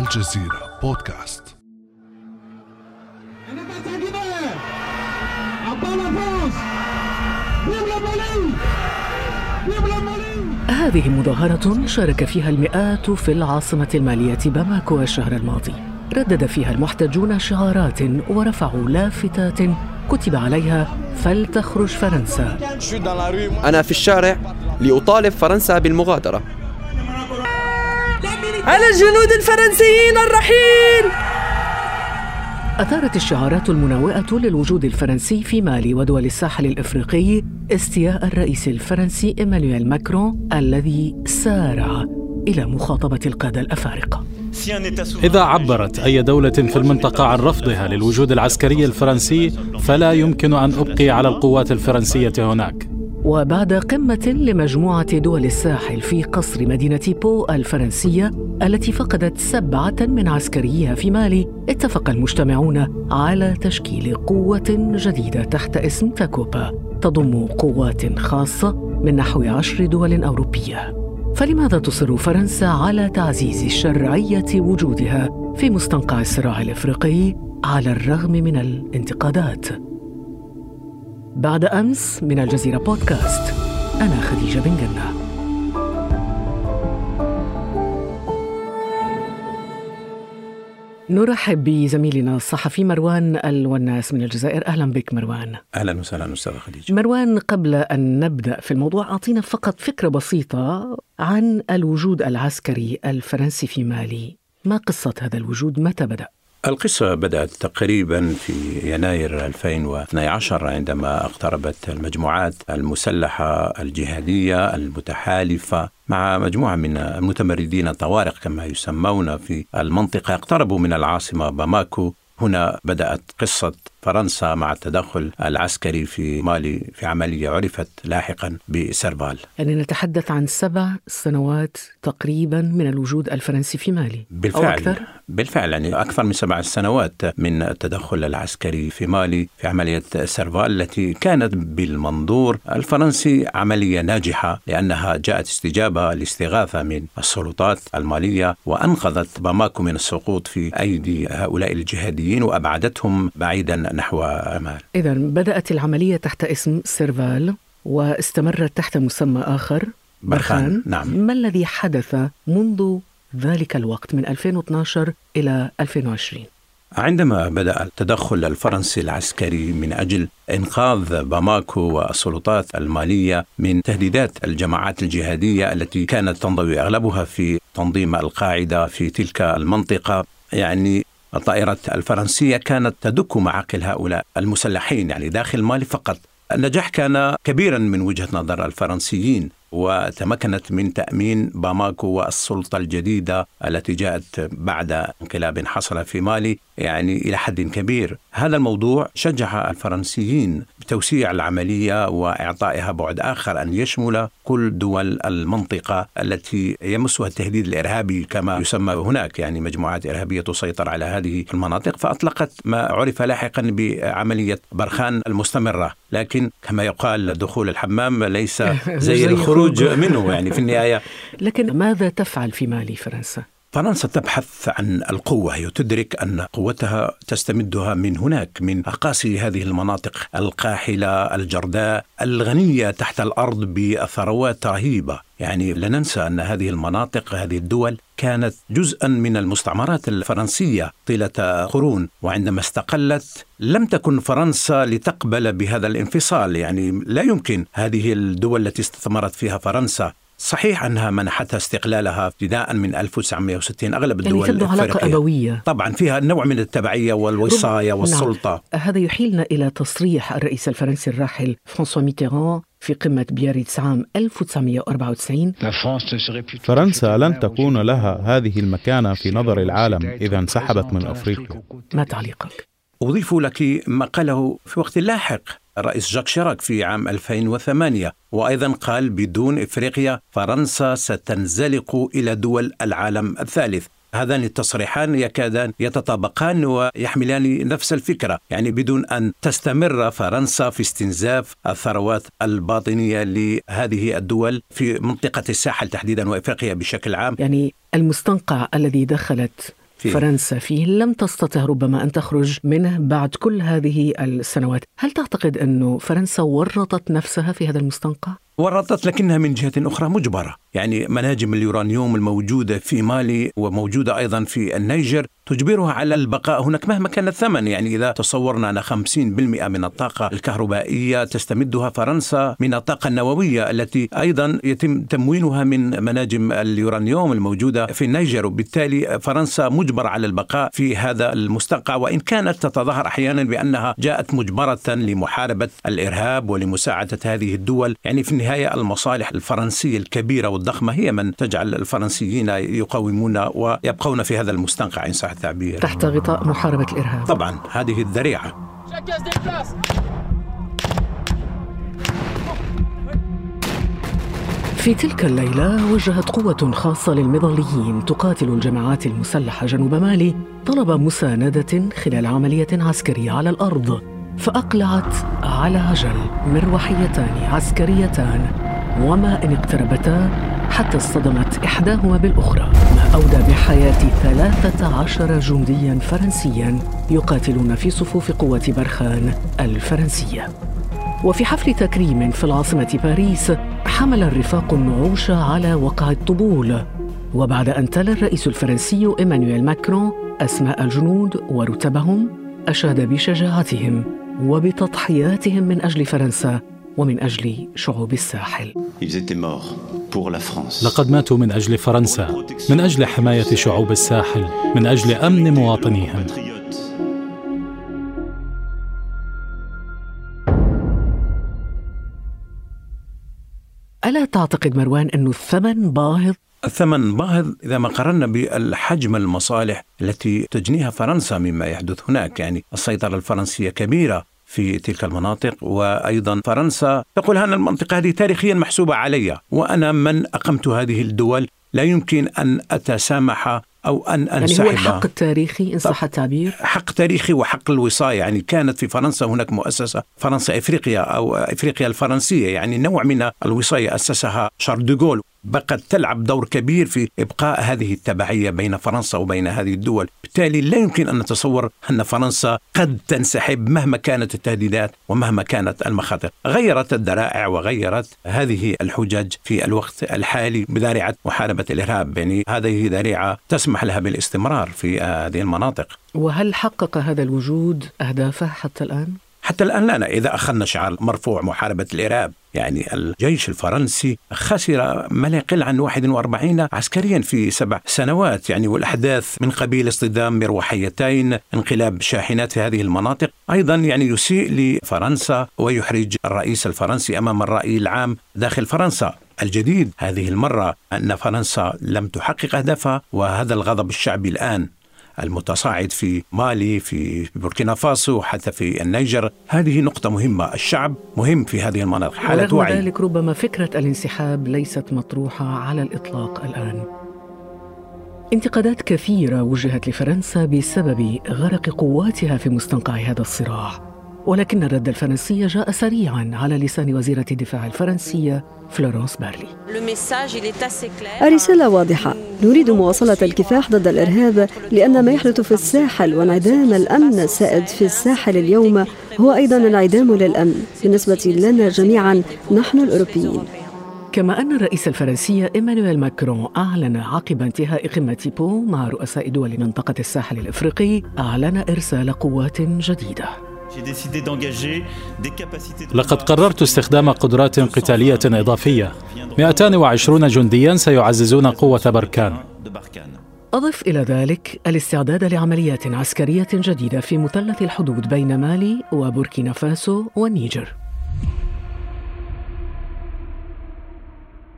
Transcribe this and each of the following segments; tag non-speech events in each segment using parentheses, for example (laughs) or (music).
الجزيرة بودكاست. هذه مظاهرة شارك فيها المئات في العاصمة المالية باماكو الشهر الماضي. ردد فيها المحتجون شعارات ورفعوا لافتات كتب عليها فلتخرج فرنسا. أنا في الشارع لأطالب فرنسا بالمغادرة. على الجنود الفرنسيين الرحيل. أثارت الشعارات المناوئة للوجود الفرنسي في مالي ودول الساحل الإفريقي استياء الرئيس الفرنسي إيمانويل ماكرون الذي سارع إلى مخاطبة القادة الأفارقة. إذا عبرت أي دولة في المنطقة عن رفضها للوجود العسكري الفرنسي فلا يمكن أن أبقي على القوات الفرنسية هناك. وبعد قمة لمجموعة دول الساحل في قصر مدينة بو الفرنسية التي فقدت سبعة من عسكريها في مالي اتفق المجتمعون على تشكيل قوة جديدة تحت اسم تاكوبا تضم قوات خاصة من نحو عشر دول أوروبية فلماذا تصر فرنسا على تعزيز شرعية وجودها في مستنقع الصراع الإفريقي على الرغم من الانتقادات؟ بعد أمس من الجزيرة بودكاست. أنا خديجة بن جنة. نرحب بزميلنا الصحفي مروان الوناس من الجزائر. أهلا بك مروان. أهلا وسهلا أستاذ خديجة. مروان قبل أن نبدأ في الموضوع أعطينا فقط فكرة بسيطة عن الوجود العسكري الفرنسي في مالي. ما قصة هذا الوجود؟ متى بدأ؟ القصة بدأت تقريبا في يناير 2012 عندما اقتربت المجموعات المسلحة الجهادية المتحالفة مع مجموعة من المتمردين الطوارق كما يسمون في المنطقة. اقتربوا من العاصمة باماكو. هنا بدأت قصة فرنسا مع التدخل العسكري في مالي في عملية عرفت لاحقا بسرفال يعني نتحدث عن سبع سنوات تقريبا من الوجود الفرنسي في مالي بالفعل أو أكثر؟ بالفعل يعني أكثر من سبع سنوات من التدخل العسكري في مالي في عملية سرفال التي كانت بالمنظور الفرنسي عملية ناجحة لأنها جاءت استجابة لاستغاثة من السلطات المالية وأنقذت باماكو من السقوط في أيدي هؤلاء الجهاديين وأبعدتهم بعيدا نحو أمال. إذا بدأت العملية تحت اسم سيرفال واستمرت تحت مسمى آخر برخان, برخان. نعم. ما الذي حدث منذ ذلك الوقت من 2012 إلى 2020 عندما بدأ التدخل الفرنسي العسكري من أجل إنقاذ باماكو والسلطات المالية من تهديدات الجماعات الجهادية التي كانت تنضوي أغلبها في تنظيم القاعدة في تلك المنطقة يعني الطائرات الفرنسية كانت تدك معاقل هؤلاء المسلحين يعني داخل مالي فقط. النجاح كان كبيرا من وجهة نظر الفرنسيين وتمكنت من تأمين باماكو والسلطة الجديدة التي جاءت بعد انقلاب حصل في مالي يعني إلى حد كبير. هذا الموضوع شجع الفرنسيين بتوسيع العملية وإعطائها بعد آخر أن يشمل كل دول المنطقة التي يمسها التهديد الإرهابي كما يسمى هناك يعني مجموعات إرهابية تسيطر على هذه المناطق. فأطلقت ما عرف لاحقا بعملية برخان المستمرة. لكن كما يقال دخول الحمام ليس (laughs) زي الخروج. منه يعني في النهاية (laughs) لكن ماذا تفعل في مالي فرنسا؟ فرنسا تبحث عن القوة. هي تدرك أن قوتها تستمدها من هناك من أقاصي هذه المناطق القاحلة الجرداء الغنية تحت الأرض بثروات رهيبة. يعني لا ننسى أن هذه المناطق هذه الدول كانت جزءا من المستعمرات الفرنسية طيلة قرون. وعندما استقلت لم تكن فرنسا لتقبل بهذا الانفصال. يعني لا يمكن هذه الدول التي استثمرت فيها فرنسا صحيح أنها منحتها استقلالها ابتداء من 1960 أغلب الدول يعني تبدو علاقة أبوية. طبعا فيها نوع من التبعية والوصاية والسلطة نعم. هذا يحيلنا إلى تصريح الرئيس الفرنسي الراحل فرانسوا ميتيران في قمة بياريتس عام 1994 فرنسا لن تكون لها هذه المكانة في نظر العالم إذا انسحبت من أفريقيا. ما تعليقك؟ أضيف لك ما قاله في وقت لاحق الرئيس جاك شيراك في عام 2008 وأيضا قال بدون إفريقيا فرنسا ستنزلق إلى دول العالم الثالث هذان التصريحان يكادان يتطابقان ويحملان نفس الفكرة، يعني بدون أن تستمر فرنسا في استنزاف الثروات الباطنية لهذه الدول في منطقة الساحل تحديدا وإفريقيا بشكل عام. يعني المستنقع الذي دخلت فيه. فرنسا فيه لم تستطع ربما أن تخرج منه بعد كل هذه السنوات هل تعتقد أنه فرنسا ورطت نفسها في هذا المستنقع؟ ورطت لكنها من جهة أخرى مجبرة يعني مناجم اليورانيوم الموجودة في مالي وموجودة أيضا في النيجر تجبرها على البقاء هناك مهما كان الثمن. يعني إذا تصورنا أن 50% من الطاقة الكهربائية تستمدها فرنسا من الطاقة النووية التي أيضا يتم تموينها من مناجم اليورانيوم الموجودة في النيجر وبالتالي فرنسا مجبرة على البقاء في هذا المستنقع وإن كانت تتظاهر أحيانا بأنها جاءت مجبرة لمحاربة الإرهاب ولمساعدة هذه الدول. يعني في النهاية المصالح الفرنسية الكبيرة والضخمة هي من تجعل الفرنسيين يقاومون ويبقون في هذا المستنقع. إن صح التعبير تحت غطاء محاربة الإرهاب. طبعا هذه الذريعة. في تلك الليلة وجهت قوة خاصة للمظليين تقاتل الجماعات المسلحة جنوب مالي طلب مساندة خلال عملية عسكرية على الأرض فأقلعت على عجل مروحيتان عسكريتان وما إن اقتربتا حتى اصطدمت إحداهما بالأخرى. ما أودى بحياة ثلاثة عشر جنديا فرنسيا يقاتلون في صفوف قوة برخان الفرنسية. وفي حفل تكريم في العاصمة باريس حمل الرفاق النعوش على وقع الطبول. وبعد أن تلا الرئيس الفرنسي إيمانويل ماكرون أسماء الجنود ورتبهم أشاد بشجاعتهم وبتضحياتهم من أجل فرنسا ومن أجل شعوب الساحل. لقد ماتوا من أجل فرنسا من أجل حماية شعوب الساحل من أجل أمن مواطنيهم. ألا تعتقد مروان أن الثمن باهظ؟ الثمن باهظ إذا ما قررنا بالحجم المصالح التي تجنيها فرنسا مما يحدث هناك يعني السيطرة الفرنسية كبيرة في تلك المناطق وأيضا فرنسا تقول ان المنطقة هذه تاريخيا محسوبة علي وأنا من أقمت هذه الدول لا يمكن أن أتسامح أو أن انسحب يعني هو الحق التاريخي إن صح التعبير؟ حق تاريخي وحق الوصاية يعني كانت في فرنسا هناك مؤسسة فرنسا إفريقيا أو إفريقيا الفرنسية يعني نوع من الوصاية أسسها شارل دوغول بقت تلعب دور كبير في إبقاء هذه التبعية بين فرنسا وبين هذه الدول، بالتالي لا يمكن أن نتصور أن فرنسا قد تنسحب مهما كانت التهديدات ومهما كانت المخاطر، غيرت الذرائع وغيرت هذه الحجج في الوقت الحالي بذريعة محاربة الإرهاب، يعني هذه ذريعة تسمح لها بالاستمرار في هذه المناطق. وهل حقق هذا الوجود أهدافه حتى الآن؟ حتى الآن لا إذا أخذنا شعار مرفوع محاربة الإرهاب يعني الجيش الفرنسي خسر ما لا يقل عن 41 عسكريا في سبع سنوات يعني والأحداث من قبيل اصطدام مروحيتين انقلاب شاحنات في هذه المناطق. أيضا يعني يسيء لفرنسا ويحرج الرئيس الفرنسي أمام الرأي العام داخل فرنسا الجديد. هذه المرة أن فرنسا لم تحقق أهدافها وهذا الغضب الشعبي الآن. المتصاعد في مالي في بوركينا فاسو حتى في النيجر. هذه نقطة مهمة. الشعب مهم في هذه المناطق. حالة وعي. ذلك ربما فكرة الانسحاب ليست مطروحة على الإطلاق الآن. انتقادات كثيرة وجهت لفرنسا بسبب غرق قواتها في مستنقع هذا الصراع. ولكن الرد الفرنسي جاء سريعا على لسان وزيرة الدفاع الفرنسية فلورانس بارلي الرسالة واضحة. نريد مواصلة الكفاح ضد الإرهاب لأن ما يحدث في الساحل وانعدام الأمن السائد في الساحل اليوم هو أيضا انعدام للأمن. بالنسبة لنا جميعا نحن الأوروبيين. كما أن الرئيس الفرنسي إيمانويل ماكرون أعلن عقب انتهاء قمة بو مع رؤساء دول منطقة الساحل الإفريقي أعلن إرسال قوات جديدة. لقد قررت استخدام قدرات قتالية إضافية. 220 جنديا سيعززون قوة بركان. أضف إلى ذلك الاستعداد لعمليات عسكرية جديدة في مثلث الحدود بين مالي وبوركينا فاسو والنيجر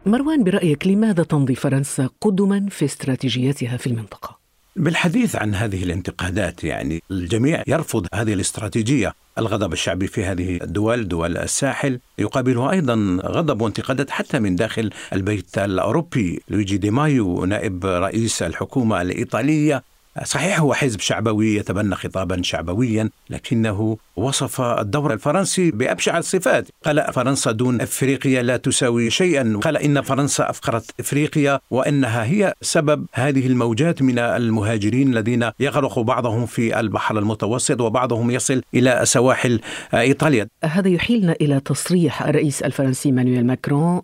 مروان برأيك لماذا تمضي فرنسا قدما في استراتيجيتها في المنطقة؟ بالحديث عن هذه الانتقادات يعني الجميع يرفض هذه الاستراتيجية. الغضب الشعبي في هذه الدول دول الساحل يقابله أيضا غضب وانتقادات حتى من داخل البيت الأوروبي. لويجي دي مايو نائب رئيس الحكومة الإيطالية صحيح هو حزب شعبوي يتبنى خطابا شعبويا لكنه وصف الدور الفرنسي بأبشع الصفات. قال فرنسا دون أفريقيا لا تساوي شيئا. قال إن فرنسا أفقرت إفريقيا وإنها هي سبب هذه الموجات من المهاجرين الذين يغرق بعضهم في البحر المتوسط وبعضهم يصل إلى سواحل إيطاليا. هذا يحيلنا إلى تصريح الرئيس الفرنسي مانويل ماكرون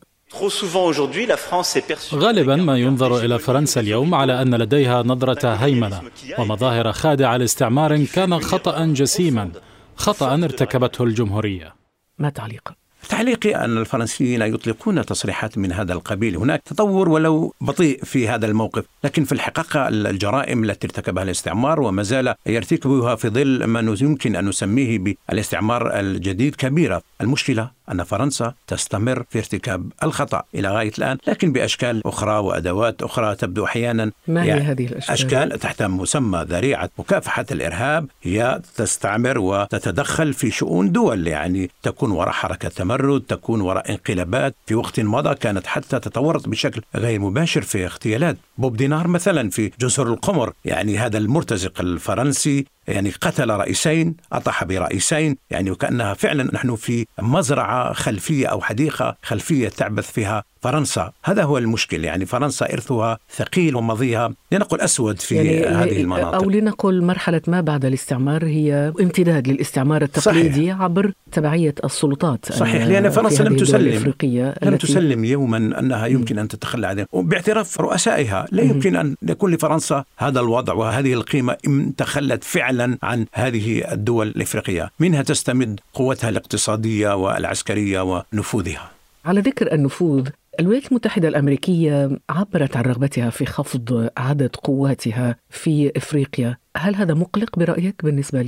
غالبا ما ينظر إلى فرنسا اليوم على أن لديها نظرة هيمنة ومظاهر خادعة لاستعمار كان خطأ جسيما خطأ ارتكبته الجمهورية. ما تعليق تعليقي أن الفرنسيين يطلقون تصريحات من هذا القبيل هناك. تطور ولو بطيء في هذا الموقف لكن في الحقيقة الجرائم التي ارتكبها الاستعمار وما زال يرتكبها في ظل ما يمكن أن نسميه بالاستعمار الجديد كبيرة. المشكلة أن فرنسا تستمر في ارتكاب الخطأ إلى غاية الآن لكن بأشكال أخرى وأدوات أخرى تبدو أحيانا. ما هي يعني هذه الأشكال؟ أشكال تحت مسمى ذريعة مكافحة الإرهاب هي تستعمر وتتدخل في شؤون دول يعني تكون وراء حركة تمرد تكون وراء انقلابات في وقت مضى كانت حتى تتورط بشكل غير مباشر في اغتيالات. بوب دينار مثلا في جزر القمر يعني هذا المرتزق الفرنسي يعني قتل رئيسين أطاح برئيسين يعني وكأنها فعلا نحن في مزرعة خلفية أو حديقة خلفية تعبث فيها فرنسا. هذا هو المشكل. يعني فرنسا إرثها ثقيل وماضيها لنقل أسود في يعني هذه المناطق. أو لنقل مرحلة ما بعد الاستعمار هي امتداد للاستعمار التقليدي صحيح. عبر تبعية السلطات صحيح. لأن فرنسا لم تسلم. لم تسلم يوما أنها يمكن أن تتخلى عنها باعتراف رؤسائها لا يمكن أن يكون لفرنسا هذا الوضع وهذه القيمة إن تخلت فعلا عن هذه الدول الإفريقية. منها تستمد قوتها الاقتصادية والعسكرية ونفوذها. على ذكر النفوذ الولايات المتحدة الأمريكية عبرت عن رغبتها في خفض عدد قواتها في إفريقيا هل هذا مقلق برأيك بالنسبة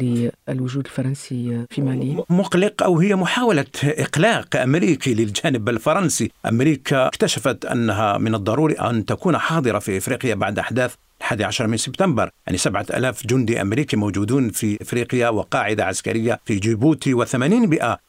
للوجود الفرنسي في مالي؟ مقلق أو هي محاولة إقلاق أمريكي للجانب الفرنسي أمريكا اكتشفت أنها من الضروري أن تكون حاضرة في إفريقيا بعد أحداث 11 من سبتمبر يعني 7000 جندي أمريكي موجودون في إفريقيا وقاعدة عسكرية في جيبوتي و80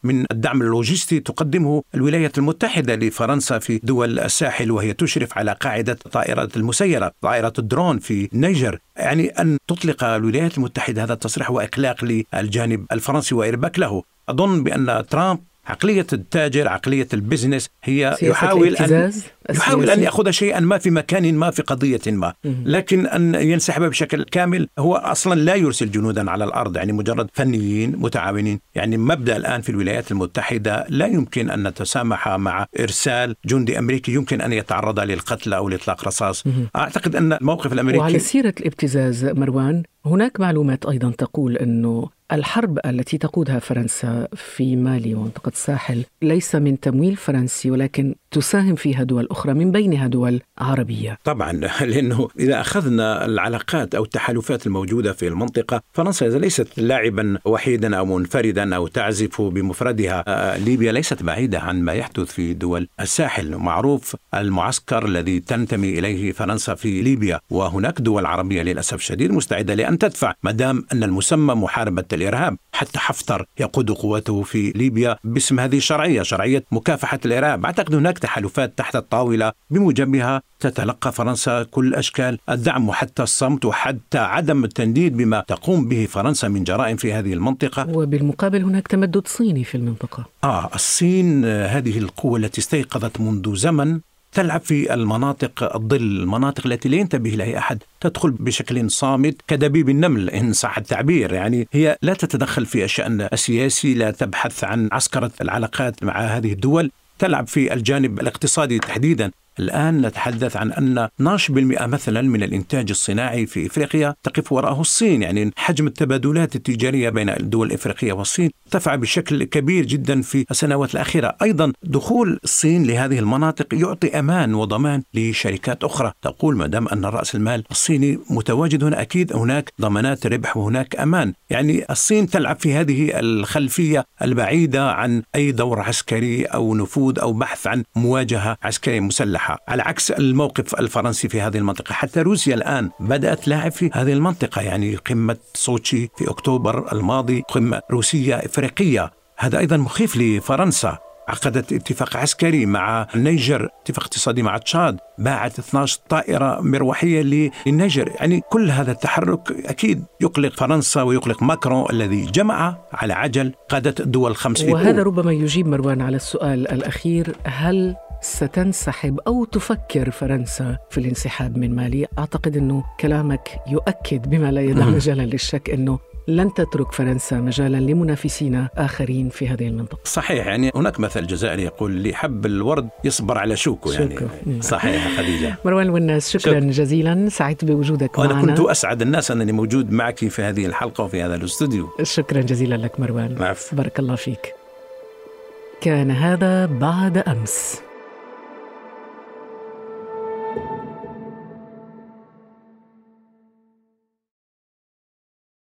من الدعم اللوجستي تقدمه الولايات المتحدة لفرنسا في دول الساحل وهي تشرف على قاعدة طائرة المسيرة طائرة الدرون في نيجر. يعني أن تطلق الولايات المتحدة هذا التصريح وإقلاق للجانب الفرنسي وإرباك له. أظن بأن ترامب عقلية التاجر عقلية البزنس هي يحاول أن يحاول أن يأخذ شيئا ما في مكان ما في قضية ما. لكن أن ينسحب بشكل كامل هو أصلا لا يرسل جنودا على الأرض. يعني مجرد فنيين متعاونين. يعني مبدأ الآن في الولايات المتحدة لا يمكن أن نتسامح مع إرسال جندي أمريكي. يمكن أن يتعرض للقتل أو لإطلاق رصاص. أعتقد أن الموقف الأمريكي وعلى سيرة الابتزاز مروان هناك معلومات أيضا تقول أنه الحرب التي تقودها فرنسا في مالي ومنطقة الساحل ليس من تمويل فرنسي ولكن تساهم فيها دول أخرى من بينها دول عربية. طبعا (laughs) لأنه إذا أخذنا العلاقات أو التحالفات الموجودة في المنطقة فرنسا ليست لاعبا وحيدا أو منفردا أو تعزف بمفردها آه، ليبيا ليست بعيدة عن ما يحدث في دول الساحل. معروف المعسكر الذي تنتمي إليه فرنسا في ليبيا وهناك دول عربية للأسف الشديد مستعدة لأن تدفع ما دام أن المسمى محاربة الإرهاب. حتى حفتر يقود قوته في ليبيا باسم هذه الشرعية شرعية مكافحة الإرهاب. أعتقد هناك تحالفات تحت الطاولة بموجبها تتلقى فرنسا كل أشكال الدعم وحتى الصمت وحتى عدم التنديد بما تقوم به فرنسا من جرائم في هذه المنطقة. وبالمقابل هناك تمدد صيني في المنطقة. آه الصين هذه القوة التي استيقظت منذ زمن تلعب في المناطق الظل المناطق التي لا ينتبه لها أحد. تدخل بشكل صامت كدبيب النمل إن صح التعبير. يعني هي لا تتدخل في الشأن السياسي لا تبحث عن عسكرة العلاقات مع هذه الدول. تلعب في الجانب الاقتصادي تحديدا. الآن نتحدث عن أن 12% مثلا من الإنتاج الصناعي في إفريقيا تقف وراءه الصين يعني حجم التبادلات التجارية بين الدول الإفريقية والصين ارتفع بشكل كبير جدا في السنوات الأخيرة. أيضا دخول الصين لهذه المناطق يعطي أمان وضمان لشركات أخرى. تقول ما دام أن رأس المال الصيني متواجد هنا. أكيد هناك ضمانات ربح وهناك أمان. يعني الصين تلعب في هذه الخلفية البعيدة عن أي دور عسكري أو نفوذ أو بحث عن مواجهة عسكرية مسلحة. على عكس الموقف الفرنسي في هذه المنطقة. حتى روسيا الآن بدأت لاعب في هذه المنطقة يعني قمة سوتشي في أكتوبر الماضي قمة روسية إفريقية. هذا أيضا مخيف لفرنسا. عقدت اتفاق عسكري مع النيجر اتفاق اقتصادي مع تشاد باعت 12 طائرة مروحية للنيجر يعني كل هذا التحرك أكيد يقلق فرنسا ويقلق ماكرون الذي جمع على عجل قادة الدول الخمس في وهذا ربما يجيب مروان على السؤال الأخير هل ستنسحب أو تفكر فرنسا في الانسحاب من مالي؟ أعتقد إنه كلامك يؤكد بما لا يدع مجالا للشك إنه لن تترك فرنسا مجالا لمنافسين آخرين في هذه المنطقة. صحيح يعني هناك مثل جزائري يقول اللي حب الورد يصبر على شوكه يعني شوكو. صحيح خديجة. (laughs) مروان والناس شكرا شك. جزيلا سعدت بوجودك معنا. وأنا كنت أسعد الناس أنني موجود معك في هذه الحلقة وفي هذا الاستوديو. شكرا جزيلا لك مروان. معف. بارك الله فيك. كان هذا بعد أمس.